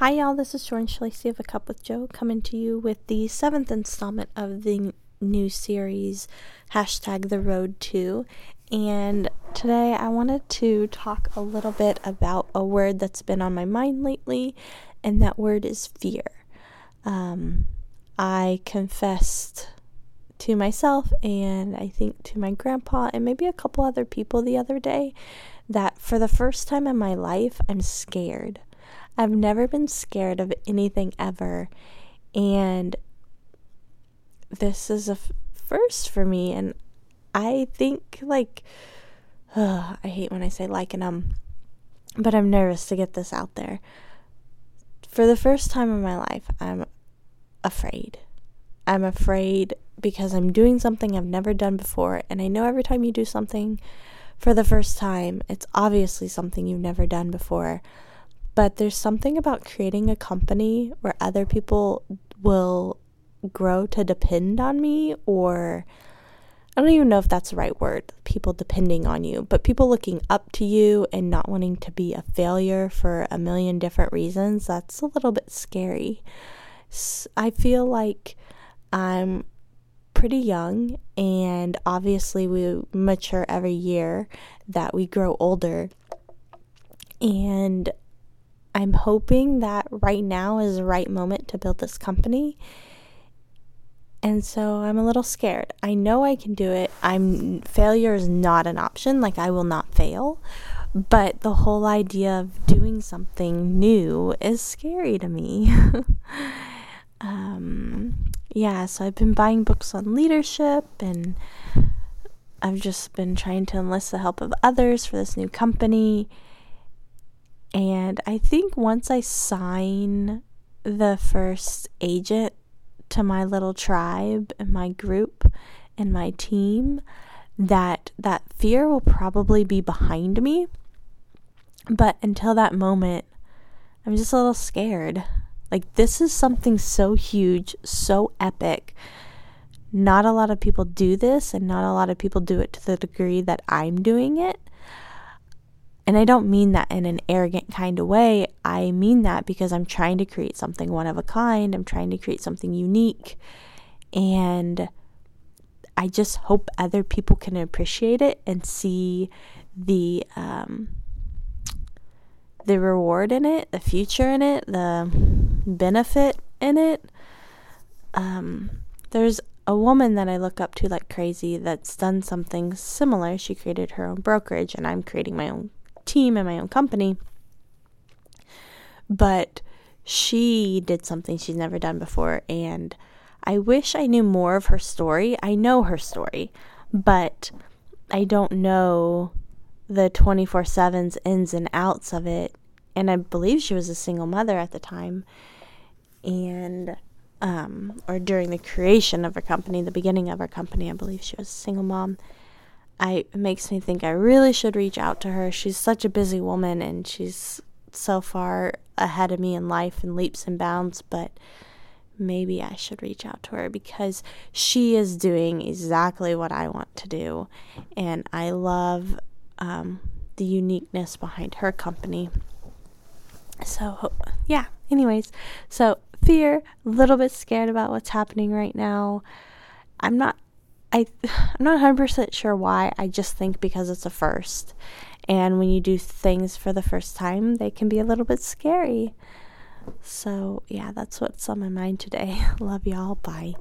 Hi, y'all. This is Jordan Shalacy of A Cup with Joe coming to you with the seventh installment of the new series, hashtag The Road to. And today I wanted to talk a little bit about a word that's been on my mind lately, and that word is fear. Um, I confessed to myself and I think to my grandpa and maybe a couple other people the other day that for the first time in my life, I'm scared. I've never been scared of anything ever. And this is a f- first for me. And I think, like, uh, I hate when I say like and um, but I'm nervous to get this out there. For the first time in my life, I'm afraid. I'm afraid because I'm doing something I've never done before. And I know every time you do something for the first time, it's obviously something you've never done before. But there's something about creating a company where other people will grow to depend on me, or I don't even know if that's the right word, people depending on you, but people looking up to you and not wanting to be a failure for a million different reasons. That's a little bit scary. I feel like I'm pretty young, and obviously, we mature every year that we grow older. And I'm hoping that right now is the right moment to build this company. And so I'm a little scared. I know I can do it. I'm failure is not an option. Like I will not fail. But the whole idea of doing something new is scary to me. um yeah, so I've been buying books on leadership and I've just been trying to enlist the help of others for this new company and I think once I sign the first agent to my little tribe and my group and my team, that that fear will probably be behind me. But until that moment, I'm just a little scared. Like this is something so huge, so epic. Not a lot of people do this and not a lot of people do it to the degree that I'm doing it. And I don't mean that in an arrogant kind of way. I mean that because I'm trying to create something one of a kind. I'm trying to create something unique. And I just hope other people can appreciate it and see the um, the reward in it, the future in it, the benefit in it. Um, there's a woman that I look up to like crazy that's done something similar. She created her own brokerage, and I'm creating my own team and my own company. But she did something she's never done before, and I wish I knew more of her story. I know her story, but I don't know the 24 7's ins and outs of it. And I believe she was a single mother at the time. And, um, or during the creation of her company, the beginning of her company, I believe she was a single mom. I it makes me think I really should reach out to her. She's such a busy woman and she's so far ahead of me in life and leaps and bounds, but maybe I should reach out to her because she is doing exactly what I want to do. And I love um, the uniqueness behind her company. So, yeah, anyways, so fear, a little bit scared about what's happening right now. I'm not I I'm not 100% sure why. I just think because it's a first. And when you do things for the first time, they can be a little bit scary. So, yeah, that's what's on my mind today. Love y'all. Bye.